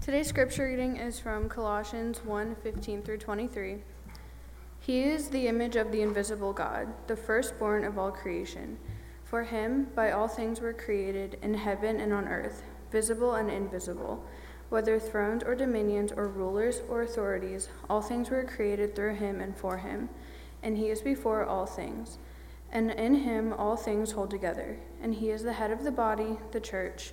Today's scripture reading is from Colossians 1 15 through 23. He is the image of the invisible God, the firstborn of all creation. For him, by all things were created, in heaven and on earth, visible and invisible. Whether thrones or dominions or rulers or authorities, all things were created through him and for him. And he is before all things. And in him all things hold together. And he is the head of the body, the church.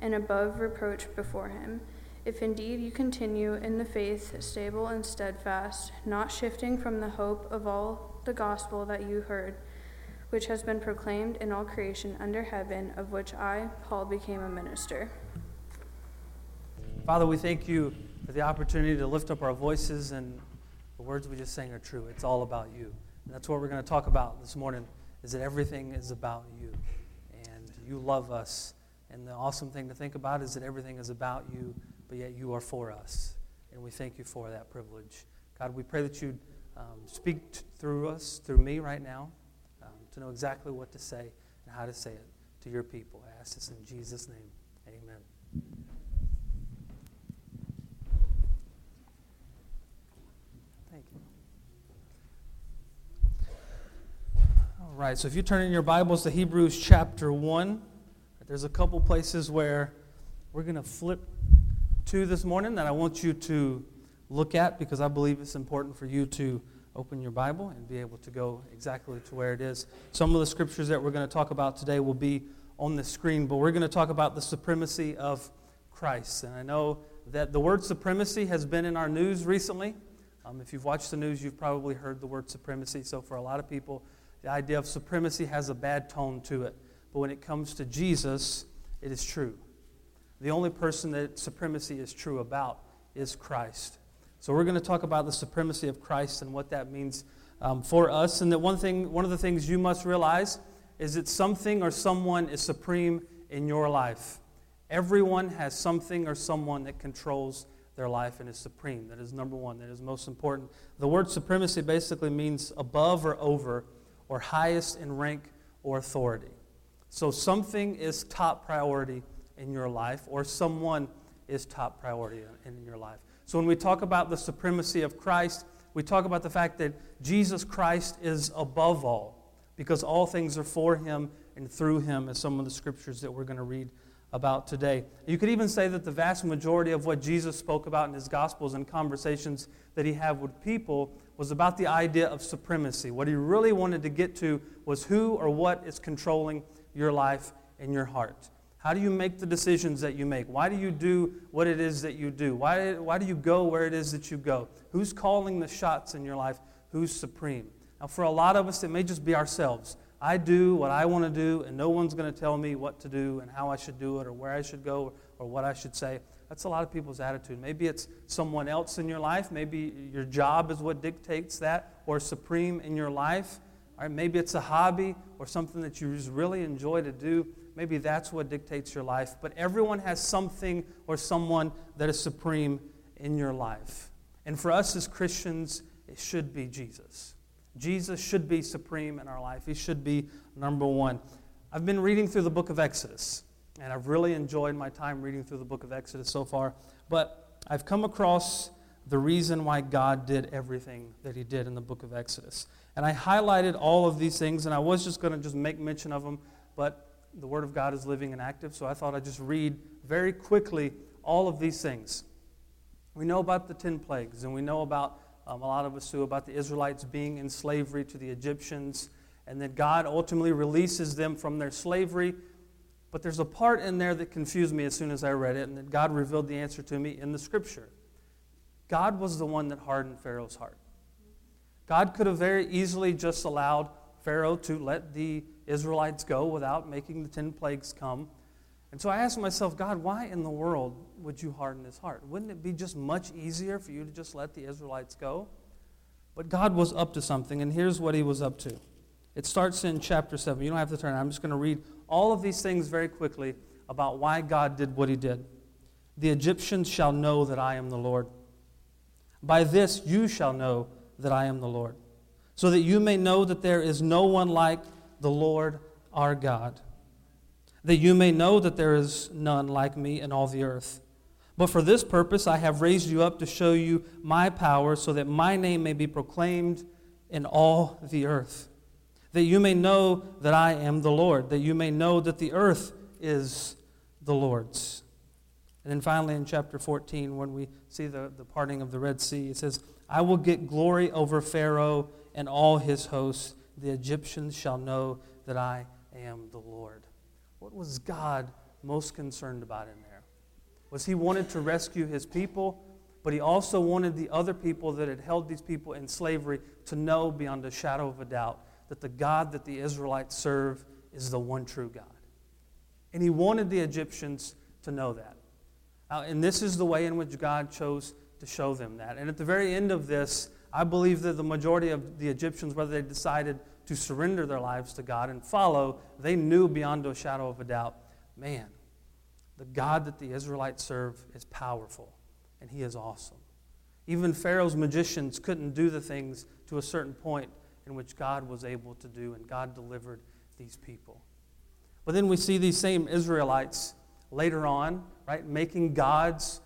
and above reproach before him. If indeed you continue in the faith, stable and steadfast, not shifting from the hope of all the gospel that you heard, which has been proclaimed in all creation under heaven, of which I, Paul, became a minister. Father, we thank you for the opportunity to lift up our voices, and the words we just sang are true. It's all about you. And that's what we're going to talk about this morning, is that everything is about you. And you love us and the awesome thing to think about is that everything is about you, but yet you are for us. And we thank you for that privilege. God, we pray that you um, speak t- through us, through me right now, um, to know exactly what to say and how to say it to your people. I ask this in Jesus' name. Amen. Thank you. All right, so if you turn in your Bibles to Hebrews chapter 1. There's a couple places where we're going to flip to this morning that I want you to look at because I believe it's important for you to open your Bible and be able to go exactly to where it is. Some of the scriptures that we're going to talk about today will be on the screen, but we're going to talk about the supremacy of Christ. And I know that the word supremacy has been in our news recently. Um, if you've watched the news, you've probably heard the word supremacy. So, for a lot of people, the idea of supremacy has a bad tone to it. But when it comes to Jesus, it is true. The only person that supremacy is true about is Christ. So we're going to talk about the supremacy of Christ and what that means um, for us. And that one thing, one of the things you must realize is that something or someone is supreme in your life. Everyone has something or someone that controls their life and is supreme. That is number one. That is most important. The word supremacy basically means above or over, or highest in rank or authority. So something is top priority in your life, or someone is top priority in your life. So when we talk about the supremacy of Christ, we talk about the fact that Jesus Christ is above all, because all things are for him and through him, as some of the scriptures that we're going to read about today. You could even say that the vast majority of what Jesus spoke about in his Gospels and conversations that he had with people was about the idea of supremacy. What he really wanted to get to was who or what is controlling your life and your heart? How do you make the decisions that you make? Why do you do what it is that you do? Why, why do you go where it is that you go? Who's calling the shots in your life? Who's supreme? Now, for a lot of us, it may just be ourselves. I do what I want to do, and no one's going to tell me what to do and how I should do it or where I should go or what I should say. That's a lot of people's attitude. Maybe it's someone else in your life. Maybe your job is what dictates that or supreme in your life. Or maybe it's a hobby or something that you just really enjoy to do. Maybe that's what dictates your life. But everyone has something or someone that is supreme in your life. And for us as Christians, it should be Jesus. Jesus should be supreme in our life. He should be number one. I've been reading through the book of Exodus, and I've really enjoyed my time reading through the book of Exodus so far. But I've come across the reason why God did everything that He did in the book of Exodus. And I highlighted all of these things, and I was just going to just make mention of them, but the Word of God is living and active, so I thought I'd just read very quickly all of these things. We know about the ten plagues, and we know about um, a lot of us who about the Israelites being in slavery to the Egyptians, and that God ultimately releases them from their slavery. But there's a part in there that confused me as soon as I read it, and that God revealed the answer to me in the Scripture. God was the one that hardened Pharaoh's heart. God could have very easily just allowed Pharaoh to let the Israelites go without making the ten plagues come. And so I asked myself, God, why in the world would you harden his heart? Wouldn't it be just much easier for you to just let the Israelites go? But God was up to something, and here's what he was up to. It starts in chapter 7. You don't have to turn. I'm just going to read all of these things very quickly about why God did what he did. The Egyptians shall know that I am the Lord. By this you shall know that I am the Lord, so that you may know that there is no one like the Lord our God that you may know that there is none like me in all the earth. But for this purpose I have raised you up to show you my power, so that my name may be proclaimed in all the earth. That you may know that I am the Lord, that you may know that the earth is the Lord's. And then finally in chapter 14, when we see the, the parting of the Red Sea, it says, I will get glory over Pharaoh and all his hosts. The Egyptians shall know that I am the Lord. What was God most concerned about in there? Was he wanted to rescue his people, but he also wanted the other people that had held these people in slavery to know beyond a shadow of a doubt that the God that the Israelites serve is the one true God. And he wanted the Egyptians to know that. Uh, and this is the way in which God chose to show them that. And at the very end of this, I believe that the majority of the Egyptians, whether they decided to surrender their lives to God and follow, they knew beyond a shadow of a doubt man, the God that the Israelites serve is powerful and he is awesome. Even Pharaoh's magicians couldn't do the things to a certain point in which God was able to do, and God delivered these people. But then we see these same Israelites later on, right, making gods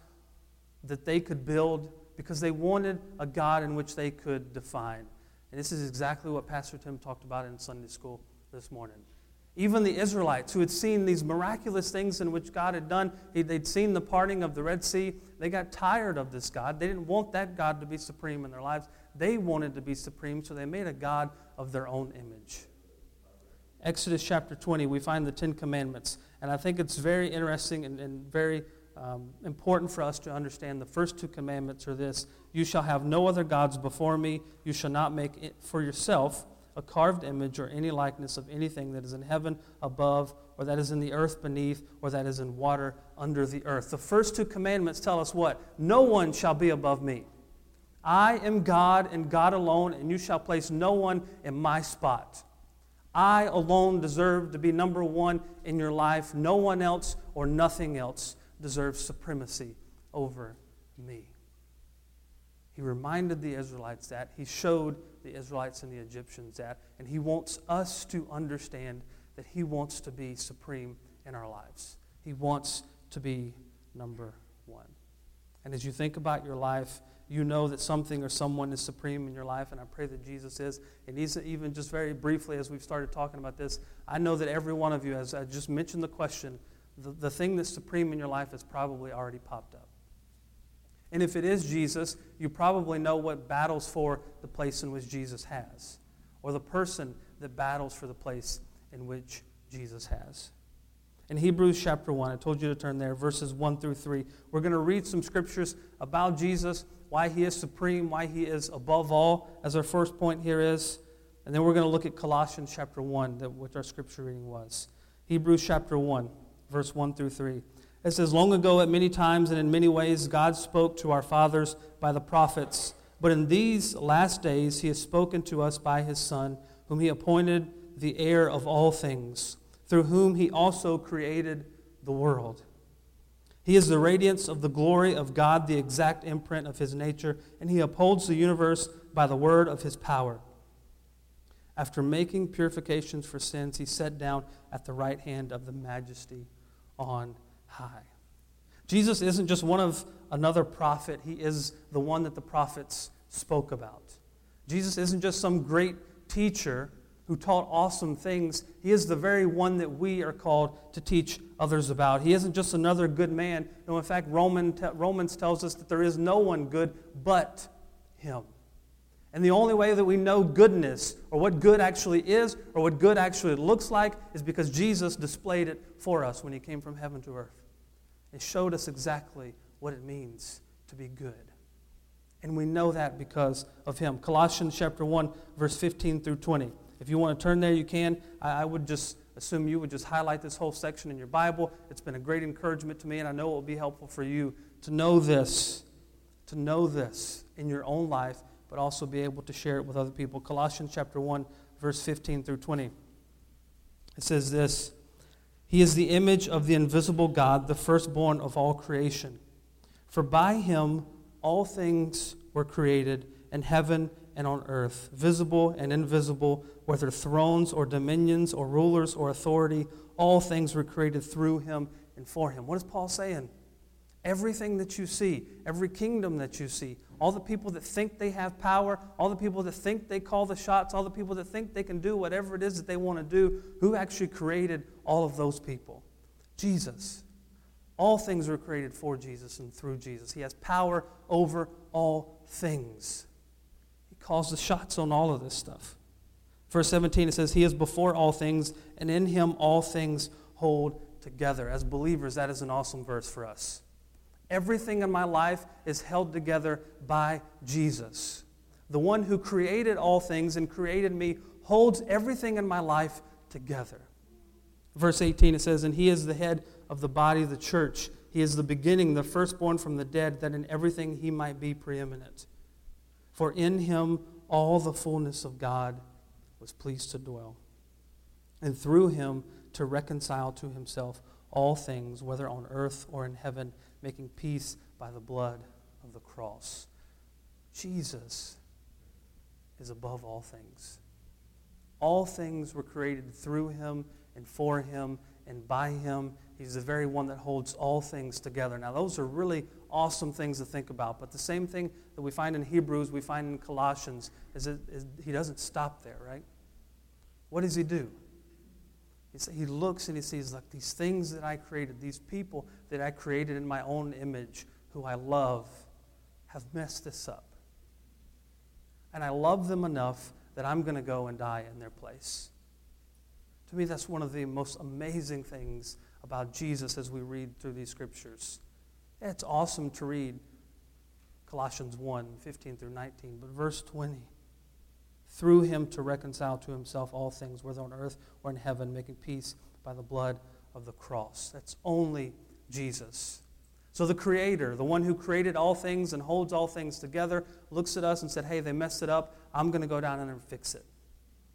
that they could build because they wanted a God in which they could define. And this is exactly what Pastor Tim talked about in Sunday school this morning. Even the Israelites who had seen these miraculous things in which God had done, they'd seen the parting of the Red Sea, they got tired of this God. They didn't want that God to be supreme in their lives. They wanted to be supreme, so they made a God of their own image. Exodus chapter 20, we find the Ten Commandments. And I think it's very interesting and, and very um, important for us to understand the first two commandments are this You shall have no other gods before me. You shall not make for yourself a carved image or any likeness of anything that is in heaven above, or that is in the earth beneath, or that is in water under the earth. The first two commandments tell us what? No one shall be above me. I am God and God alone, and you shall place no one in my spot. I alone deserve to be number one in your life. No one else or nothing else deserves supremacy over me. He reminded the Israelites that. He showed the Israelites and the Egyptians that. And he wants us to understand that he wants to be supreme in our lives. He wants to be number one. And as you think about your life, you know that something or someone is supreme in your life, and I pray that Jesus is. And even just very briefly, as we've started talking about this, I know that every one of you, as I uh, just mentioned the question, the, the thing that's supreme in your life has probably already popped up. And if it is Jesus, you probably know what battles for the place in which Jesus has, or the person that battles for the place in which Jesus has. In Hebrews chapter 1, I told you to turn there, verses 1 through 3. We're going to read some scriptures about Jesus, why he is supreme, why he is above all, as our first point here is. And then we're going to look at Colossians chapter 1, that, which our scripture reading was. Hebrews chapter 1 verse 1 through 3. It says, Long ago, at many times and in many ways, God spoke to our fathers by the prophets. But in these last days, he has spoken to us by his Son, whom he appointed the heir of all things, through whom he also created the world. He is the radiance of the glory of God, the exact imprint of his nature, and he upholds the universe by the word of his power. After making purifications for sins, he sat down at the right hand of the majesty on high. Jesus isn't just one of another prophet, he is the one that the prophets spoke about. Jesus isn't just some great teacher who taught awesome things. He is the very one that we are called to teach others about. He isn't just another good man. No, in fact, Roman Romans tells us that there is no one good but him. And the only way that we know goodness, or what good actually is, or what good actually looks like, is because Jesus displayed it for us when he came from heaven to earth. He showed us exactly what it means to be good. And we know that because of him. Colossians chapter 1, verse 15 through 20. If you want to turn there, you can. I would just assume you would just highlight this whole section in your Bible. It's been a great encouragement to me, and I know it will be helpful for you to know this, to know this in your own life, but also be able to share it with other people. Colossians chapter 1, verse 15 through 20. It says this He is the image of the invisible God, the firstborn of all creation. For by him all things were created in heaven and on earth, visible and invisible, whether thrones or dominions or rulers or authority, all things were created through him and for him. What is Paul saying? Everything that you see, every kingdom that you see, all the people that think they have power, all the people that think they call the shots, all the people that think they can do whatever it is that they want to do, who actually created all of those people? Jesus. All things were created for Jesus and through Jesus. He has power over all things. He calls the shots on all of this stuff. Verse 17, it says, He is before all things, and in Him all things hold together. As believers, that is an awesome verse for us. Everything in my life is held together by Jesus. The one who created all things and created me holds everything in my life together. Verse 18, it says, And he is the head of the body of the church. He is the beginning, the firstborn from the dead, that in everything he might be preeminent. For in him all the fullness of God was pleased to dwell, and through him to reconcile to himself all things, whether on earth or in heaven making peace by the blood of the cross. Jesus is above all things. All things were created through him and for him and by him. He's the very one that holds all things together. Now, those are really awesome things to think about. But the same thing that we find in Hebrews, we find in Colossians, is that he doesn't stop there, right? What does he do? He looks and he sees, like, these things that I created, these people that I created in my own image, who I love, have messed this up. And I love them enough that I'm going to go and die in their place. To me, that's one of the most amazing things about Jesus as we read through these scriptures. It's awesome to read Colossians 1 15 through 19, but verse 20 through him to reconcile to himself all things, whether on earth or in heaven, making peace by the blood of the cross. That's only Jesus. So the Creator, the one who created all things and holds all things together, looks at us and said, Hey, they messed it up. I'm going to go down and fix it.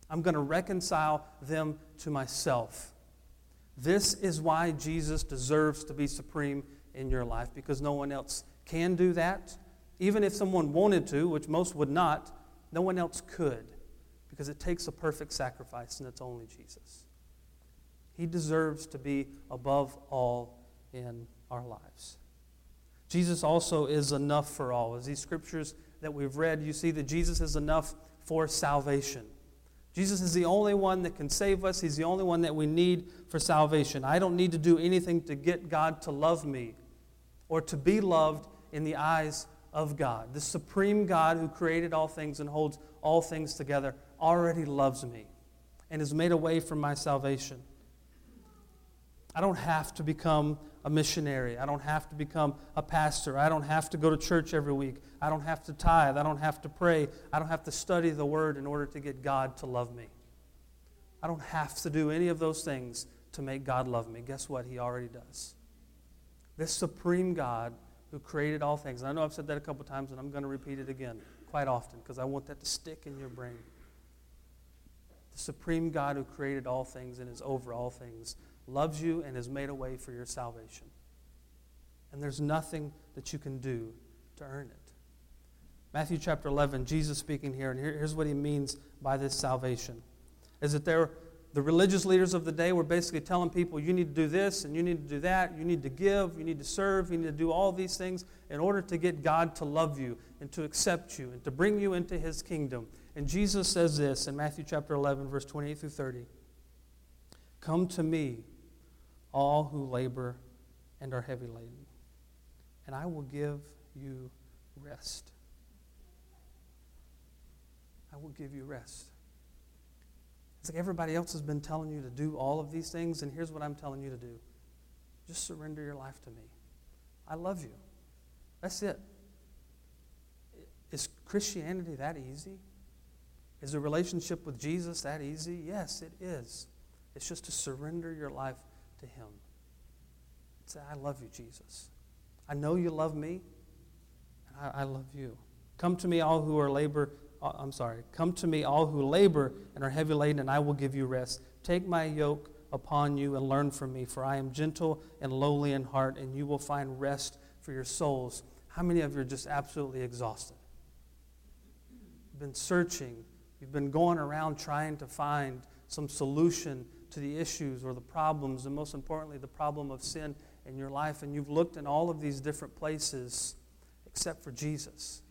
I'm going to reconcile them to myself. This is why Jesus deserves to be supreme in your life, because no one else can do that. Even if someone wanted to, which most would not, no one else could because it takes a perfect sacrifice, and it's only Jesus. He deserves to be above all in our lives. Jesus also is enough for all. As these scriptures that we've read, you see that Jesus is enough for salvation. Jesus is the only one that can save us. He's the only one that we need for salvation. I don't need to do anything to get God to love me or to be loved in the eyes of God. The supreme God who created all things and holds all things together already loves me and has made a way for my salvation. I don't have to become a missionary. I don't have to become a pastor. I don't have to go to church every week. I don't have to tithe. I don't have to pray. I don't have to study the Word in order to get God to love me. I don't have to do any of those things to make God love me. Guess what? He already does. This supreme God who created all things. And I know I've said that a couple times, and I'm going to repeat it again quite often because I want that to stick in your brain. The supreme God who created all things and is over all things loves you and has made a way for your salvation. And there's nothing that you can do to earn it. Matthew chapter 11, Jesus speaking here, and here's what he means by this salvation. Is that there the religious leaders of the day were basically telling people, you need to do this and you need to do that, you need to give, you need to serve, you need to do all these things in order to get God to love you and to accept you and to bring you into his kingdom. And Jesus says this in Matthew chapter 11, verse 28 through 30 Come to me, all who labor and are heavy laden, and I will give you rest. I will give you rest. It's like everybody else has been telling you to do all of these things, and here's what I'm telling you to do just surrender your life to me. I love you. That's it. Is Christianity that easy? Is a relationship with Jesus that easy? Yes, it is. It's just to surrender your life to Him. Say, I love you, Jesus. I know you love me, and I, I love you. Come to me, all who are labor. Uh, I'm sorry. Come to me, all who labor and are heavy laden, and I will give you rest. Take my yoke upon you and learn from me, for I am gentle and lowly in heart, and you will find rest for your souls. How many of you are just absolutely exhausted? You've been searching, you've been going around trying to find some solution to the issues or the problems, and most importantly, the problem of sin in your life, and you've looked in all of these different places except for Jesus.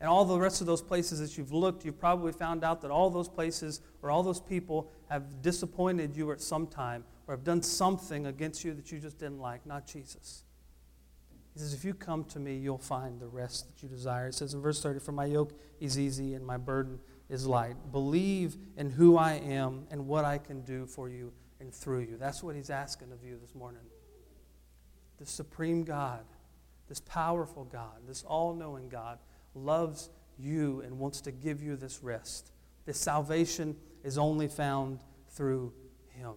And all the rest of those places that you've looked, you've probably found out that all those places or all those people have disappointed you at some time or have done something against you that you just didn't like, not Jesus. He says, If you come to me, you'll find the rest that you desire. It says in verse 30, For my yoke is easy and my burden is light. Believe in who I am and what I can do for you and through you. That's what he's asking of you this morning. The supreme God, this powerful God, this all knowing God loves you and wants to give you this rest. This salvation is only found through Him.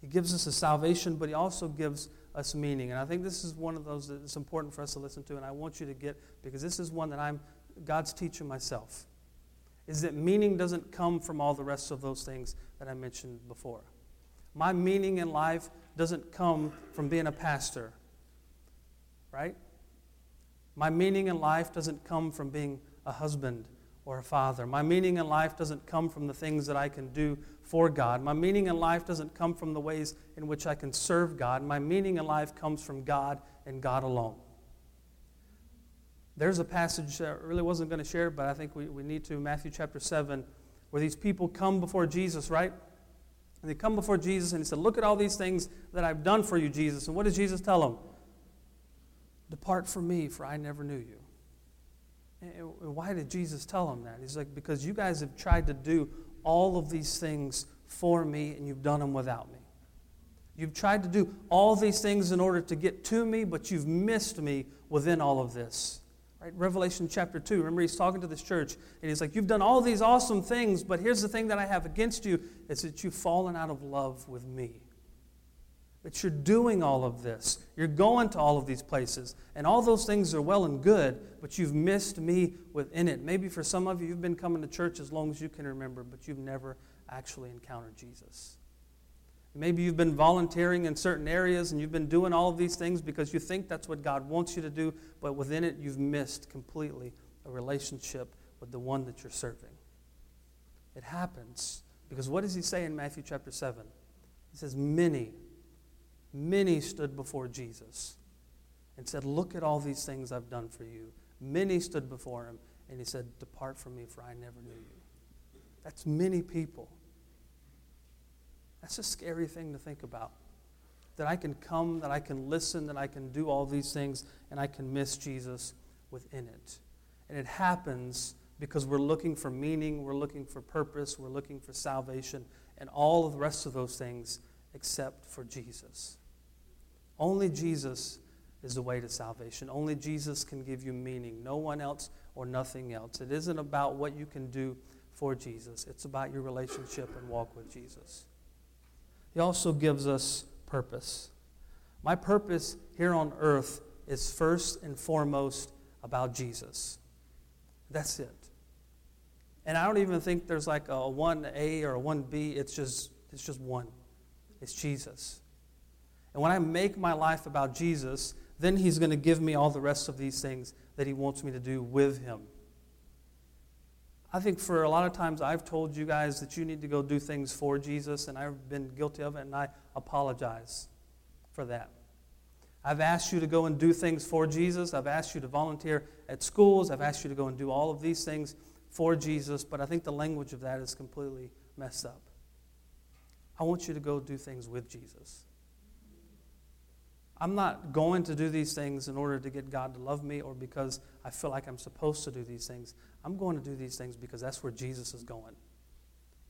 He gives us a salvation, but He also gives us meaning. And I think this is one of those that's important for us to listen to, and I want you to get because this is one that I'm God's teaching myself. Is that meaning doesn't come from all the rest of those things that I mentioned before. My meaning in life doesn't come from being a pastor, right? My meaning in life doesn't come from being a husband or a father. My meaning in life doesn't come from the things that I can do for God. My meaning in life doesn't come from the ways in which I can serve God. My meaning in life comes from God and God alone. There's a passage that I really wasn't going to share, but I think we, we need to, Matthew chapter 7, where these people come before Jesus, right? And they come before Jesus and he said, Look at all these things that I've done for you, Jesus. And what does Jesus tell them? Depart from me, for I never knew you. And why did Jesus tell him that? He's like, Because you guys have tried to do all of these things for me, and you've done them without me. You've tried to do all these things in order to get to me, but you've missed me within all of this. Right? Revelation chapter 2. Remember, he's talking to this church, and he's like, You've done all these awesome things, but here's the thing that I have against you is that you've fallen out of love with me. That you're doing all of this. You're going to all of these places. And all those things are well and good, but you've missed me within it. Maybe for some of you, you've been coming to church as long as you can remember, but you've never actually encountered Jesus. Maybe you've been volunteering in certain areas and you've been doing all of these things because you think that's what God wants you to do, but within it, you've missed completely a relationship with the one that you're serving. It happens because what does he say in Matthew chapter 7? He says, Many Many stood before Jesus and said, Look at all these things I've done for you. Many stood before him and he said, Depart from me, for I never knew you. That's many people. That's a scary thing to think about. That I can come, that I can listen, that I can do all these things, and I can miss Jesus within it. And it happens because we're looking for meaning, we're looking for purpose, we're looking for salvation, and all of the rest of those things except for Jesus. Only Jesus is the way to salvation. Only Jesus can give you meaning. No one else or nothing else. It isn't about what you can do for Jesus, it's about your relationship and walk with Jesus. He also gives us purpose. My purpose here on earth is first and foremost about Jesus. That's it. And I don't even think there's like a 1A or a 1B. It's just, it's just one. It's Jesus. And when I make my life about Jesus, then He's going to give me all the rest of these things that He wants me to do with Him. I think for a lot of times I've told you guys that you need to go do things for Jesus, and I've been guilty of it, and I apologize for that. I've asked you to go and do things for Jesus. I've asked you to volunteer at schools. I've asked you to go and do all of these things for Jesus, but I think the language of that is completely messed up. I want you to go do things with Jesus. I'm not going to do these things in order to get God to love me or because I feel like I'm supposed to do these things. I'm going to do these things because that's where Jesus is going.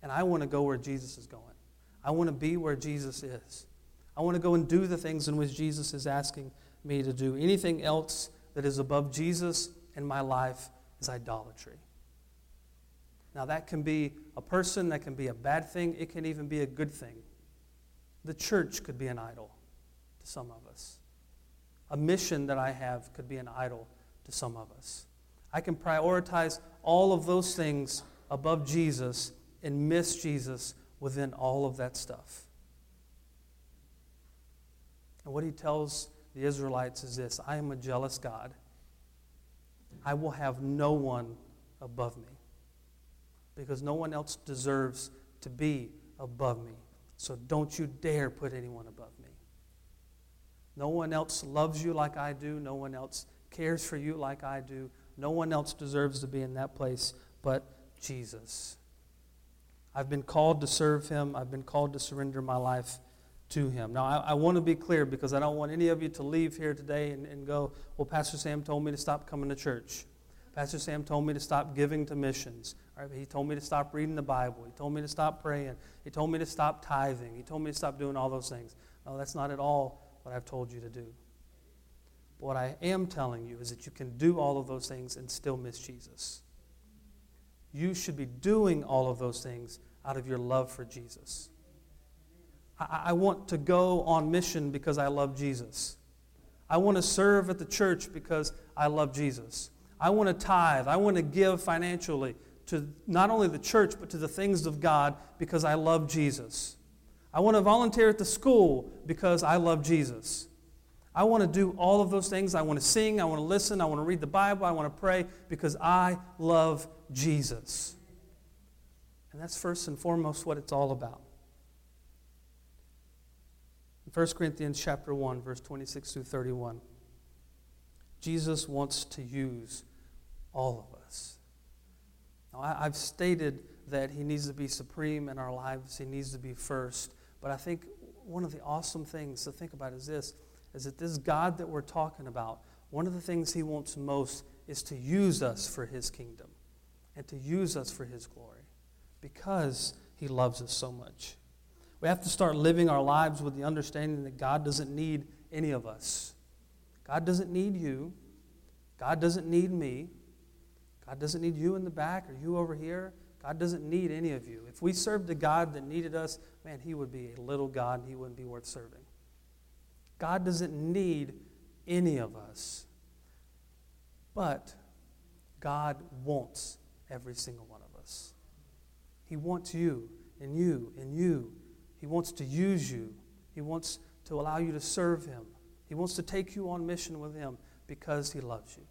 And I want to go where Jesus is going. I want to be where Jesus is. I want to go and do the things in which Jesus is asking me to do. Anything else that is above Jesus in my life is idolatry. Now, that can be a person, that can be a bad thing, it can even be a good thing. The church could be an idol to some of us. A mission that I have could be an idol to some of us. I can prioritize all of those things above Jesus and miss Jesus within all of that stuff. And what he tells the Israelites is this I am a jealous God. I will have no one above me because no one else deserves to be above me. So don't you dare put anyone above me. No one else loves you like I do. No one else cares for you like I do. No one else deserves to be in that place but Jesus. I've been called to serve him. I've been called to surrender my life to him. Now, I, I want to be clear because I don't want any of you to leave here today and, and go, well, Pastor Sam told me to stop coming to church. Pastor Sam told me to stop giving to missions. Right? He told me to stop reading the Bible. He told me to stop praying. He told me to stop tithing. He told me to stop doing all those things. No, that's not at all what I've told you to do. But what I am telling you is that you can do all of those things and still miss Jesus. You should be doing all of those things out of your love for Jesus. I, I want to go on mission because I love Jesus. I want to serve at the church because I love Jesus. I want to tithe. I want to give financially to not only the church, but to the things of God because I love Jesus. I want to volunteer at the school because I love Jesus. I want to do all of those things. I want to sing. I want to listen. I want to read the Bible. I want to pray because I love Jesus. And that's first and foremost what it's all about. In 1 Corinthians chapter 1, verse 26 through 31, Jesus wants to use all of us. Now, I, have stated that he needs to be supreme in our lives, he needs to be first. But I think one of the awesome things to think about is this is that this God that we're talking about, one of the things he wants most is to use us for his kingdom and to use us for his glory because he loves us so much. We have to start living our lives with the understanding that God doesn't need any of us. God doesn't need you. God doesn't need me. God doesn't need you in the back or you over here. God doesn't need any of you. If we served a God that needed us, man, he would be a little God and he wouldn't be worth serving. God doesn't need any of us. But God wants every single one of us. He wants you and you and you. He wants to use you. He wants to allow you to serve Him. He wants to take you on mission with Him because He loves you.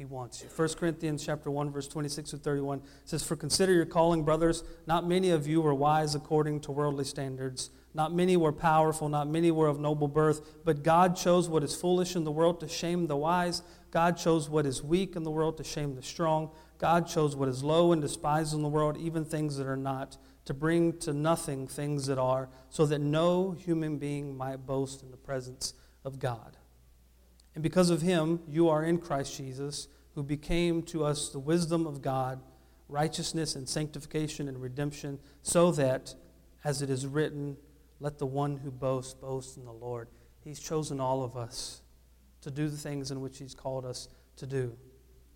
He wants you. 1 Corinthians chapter 1, verse 26 to 31 says, For consider your calling, brothers. Not many of you were wise according to worldly standards not many were powerful, not many were of noble birth, but God chose what is foolish in the world to shame the wise. God chose what is weak in the world to shame the strong. God chose what is low and despised in the world, even things that are not, to bring to nothing things that are, so that no human being might boast in the presence of God. And because of him, you are in Christ Jesus, who became to us the wisdom of God, righteousness and sanctification and redemption, so that, as it is written, let the one who boasts boast in the Lord. He's chosen all of us to do the things in which He's called us to do.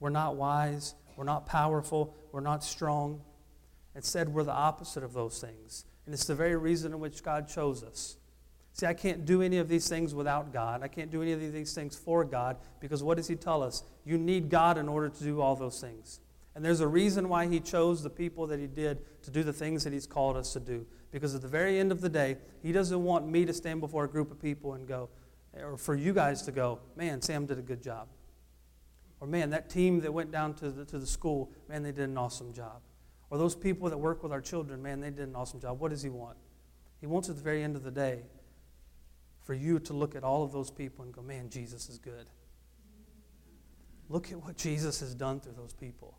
We're not wise, we're not powerful, we're not strong. Instead, we're the opposite of those things. And it's the very reason in which God chose us. See, I can't do any of these things without God. I can't do any of these things for God because what does He tell us? You need God in order to do all those things. And there's a reason why He chose the people that He did to do the things that He's called us to do. Because at the very end of the day, He doesn't want me to stand before a group of people and go, or for you guys to go, man, Sam did a good job. Or man, that team that went down to the, to the school, man, they did an awesome job. Or those people that work with our children, man, they did an awesome job. What does He want? He wants at the very end of the day for you to look at all of those people and go, man, Jesus is good. Look at what Jesus has done through those people.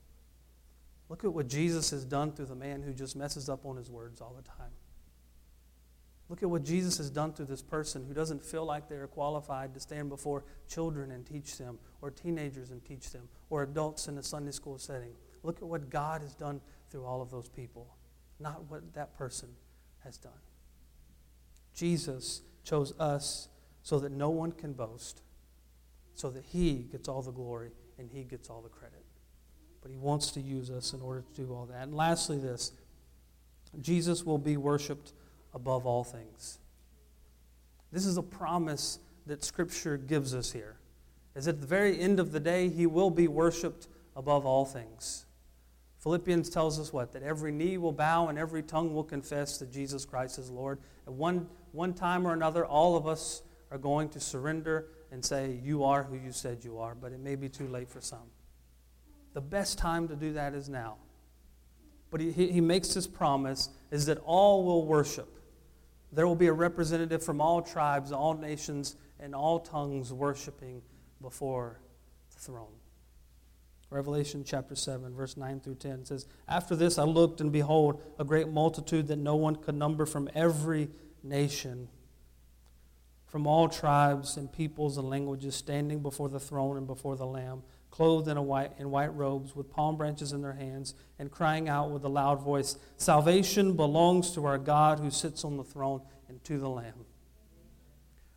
Look at what Jesus has done through the man who just messes up on his words all the time. Look at what Jesus has done through this person who doesn't feel like they're qualified to stand before children and teach them, or teenagers and teach them, or adults in a Sunday school setting. Look at what God has done through all of those people, not what that person has done. Jesus chose us so that no one can boast, so that He gets all the glory and He gets all the credit. but He wants to use us in order to do all that. And lastly, this Jesus will be worshiped above all things. This is a promise that Scripture gives us here. Is at the very end of the day, He will be worshiped above all things. Philippians tells us what? That every knee will bow and every tongue will confess that Jesus Christ is Lord. At one, one time or another, all of us are going to surrender and say, You are who you said you are, but it may be too late for some. The best time to do that is now. But he, he makes this promise is that all will worship. There will be a representative from all tribes, all nations, and all tongues worshiping before the throne. Revelation chapter 7, verse 9 through 10 says, After this I looked, and behold, a great multitude that no one could number from every nation, from all tribes and peoples and languages, standing before the throne and before the Lamb, clothed in, a white, in white robes, with palm branches in their hands, and crying out with a loud voice, Salvation belongs to our God who sits on the throne and to the Lamb.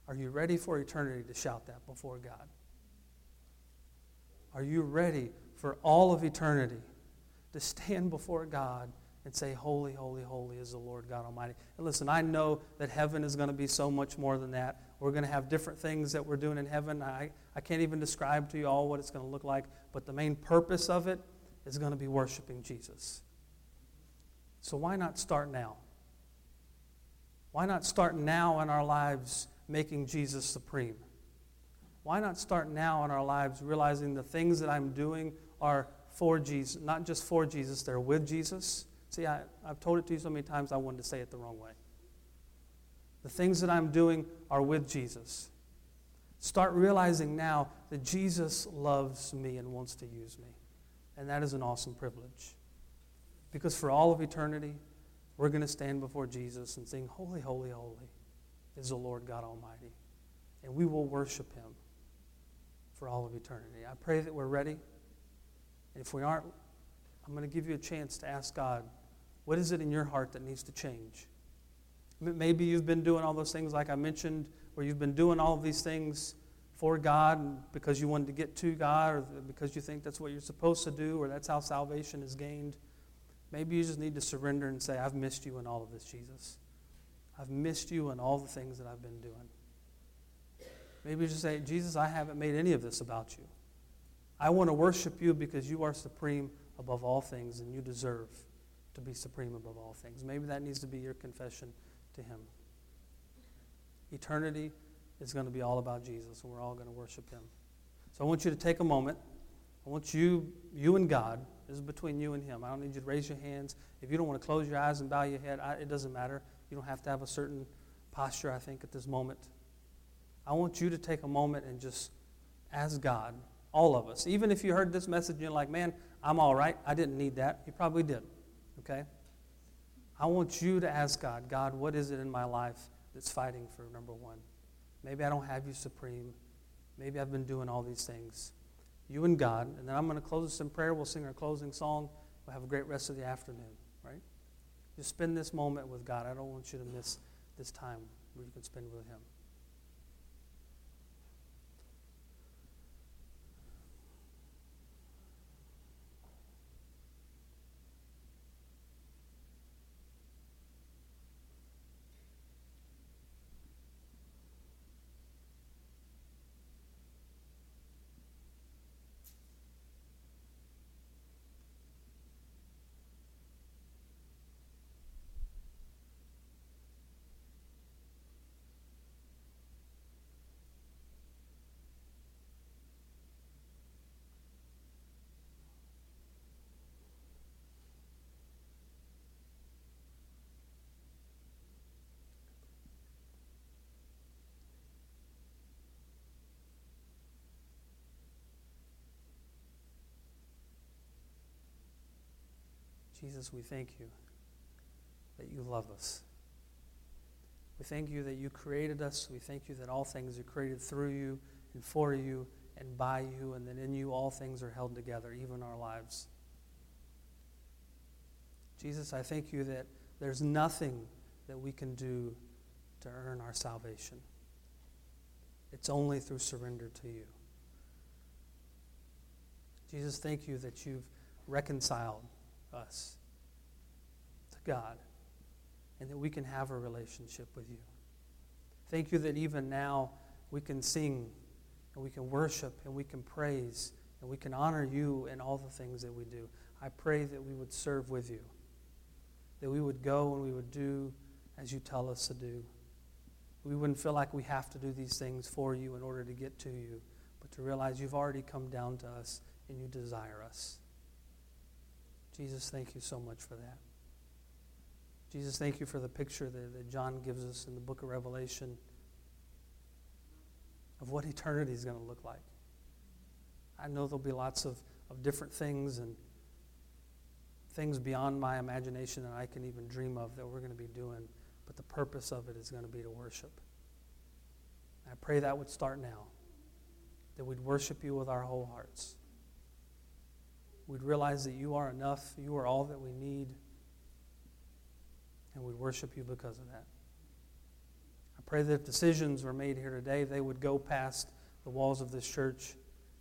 Are you ready for eternity to shout that before God? Are you ready for all of eternity to stand before God and say, Holy, holy, holy is the Lord God Almighty? And listen, I know that heaven is going to be so much more than that. We're going to have different things that we're doing in heaven. I, I can't even describe to you all what it's going to look like, but the main purpose of it is going to be worshiping Jesus. So why not start now? Why not start now in our lives making Jesus supreme? Why not start now in our lives realizing the things that I'm doing are for Jesus, not just for Jesus, they're with Jesus? See, I, I've told it to you so many times I wanted to say it the wrong way. The things that I'm doing are with Jesus. Start realizing now that Jesus loves me and wants to use me. And that is an awesome privilege. Because for all of eternity, we're going to stand before Jesus and sing, Holy, holy, holy is the Lord God Almighty. And we will worship him for all of eternity. I pray that we're ready. And if we aren't, I'm going to give you a chance to ask God, what is it in your heart that needs to change? Maybe you've been doing all those things like I mentioned, where you've been doing all of these things for God because you wanted to get to God or because you think that's what you're supposed to do or that's how salvation is gained. Maybe you just need to surrender and say, I've missed you in all of this, Jesus. I've missed you in all the things that I've been doing. Maybe you just say, Jesus, I haven't made any of this about you. I want to worship you because you are supreme above all things and you deserve to be supreme above all things. Maybe that needs to be your confession to Him. Eternity is going to be all about Jesus, and we're all going to worship Him. So I want you to take a moment. I want you, you and God, this is between you and Him. I don't need you to raise your hands. If you don't want to close your eyes and bow your head, I, it doesn't matter. You don't have to have a certain posture, I think, at this moment. I want you to take a moment and just ask God, all of us, even if you heard this message and you're like, man, I'm all right. I didn't need that. You probably did. Okay? I want you to ask God, God, what is it in my life that's fighting for number one? Maybe I don't have you supreme. Maybe I've been doing all these things. You and God. And then I'm going to close this in prayer. We'll sing our closing song. We'll have a great rest of the afternoon, right? Just spend this moment with God. I don't want you to miss this time where you can spend with Him. Jesus, we thank you that you love us. We thank you that you created us. We thank you that all things are created through you and for you and by you, and that in you all things are held together, even our lives. Jesus, I thank you that there's nothing that we can do to earn our salvation. It's only through surrender to you. Jesus, thank you that you've reconciled us to God and that we can have a relationship with you. Thank you that even now we can sing and we can worship and we can praise and we can honor you in all the things that we do. I pray that we would serve with you, that we would go and we would do as you tell us to do. We wouldn't feel like we have to do these things for you in order to get to you, but to realize you've already come down to us and you desire us. Jesus, thank you so much for that. Jesus, thank you for the picture that, that John gives us in the book of Revelation of what eternity is going to look like. I know there'll be lots of, of different things and things beyond my imagination that I can even dream of that we're going to be doing, but the purpose of it is going to be to worship. I pray that would start now, that we'd worship you with our whole hearts. We'd realize that you are enough, you are all that we need, and we'd worship you because of that. I pray that if decisions were made here today, they would go past the walls of this church.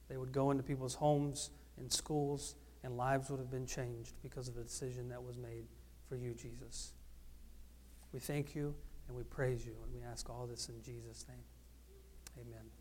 They would go into people's homes and schools, and lives would have been changed because of the decision that was made for you, Jesus. We thank you and we praise you, and we ask all this in Jesus' name. Amen.